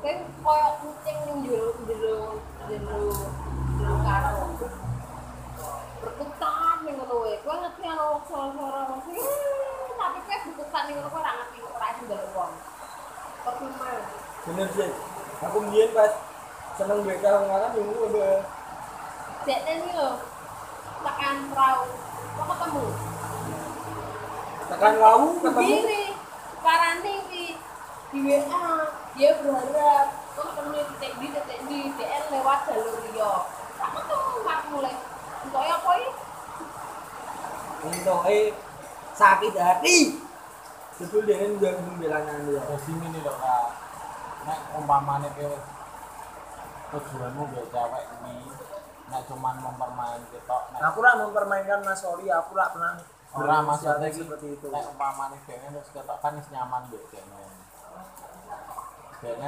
Kowe koyo kucing ning jero jero jero jero karo. Berkutan ning ngono wae. Kowe ngerti ana wong suara-suara wong sing "Eh," tapi kowe berkutan ning ngono kowe ora ngerti kok ora iso ndelok wong. Percuma. bener sih aku mbiyen pas seneng BK ngaran yang udah Dek ini lho. Tekan perahu. Kok ketemu? tekan lawu ketemu Begini. Karane di di WA dia berharap kok ketemu di titik di titik di DN lewat jalur liya. Tak ketemu mak mulai. Untuk apa ini? untuk eh sakit hati betul dia kan juga pembelaannya dia Terus ini nih loh kak, nek umpamanya ke tujuanmu biar cewek ini, nek cuman mempermain kita, nek aku lah mempermainkan Mas Ori aku lah pernah orang maksudnya seperti itu nek umpamanya dia terus kita kan nyaman biar cewek.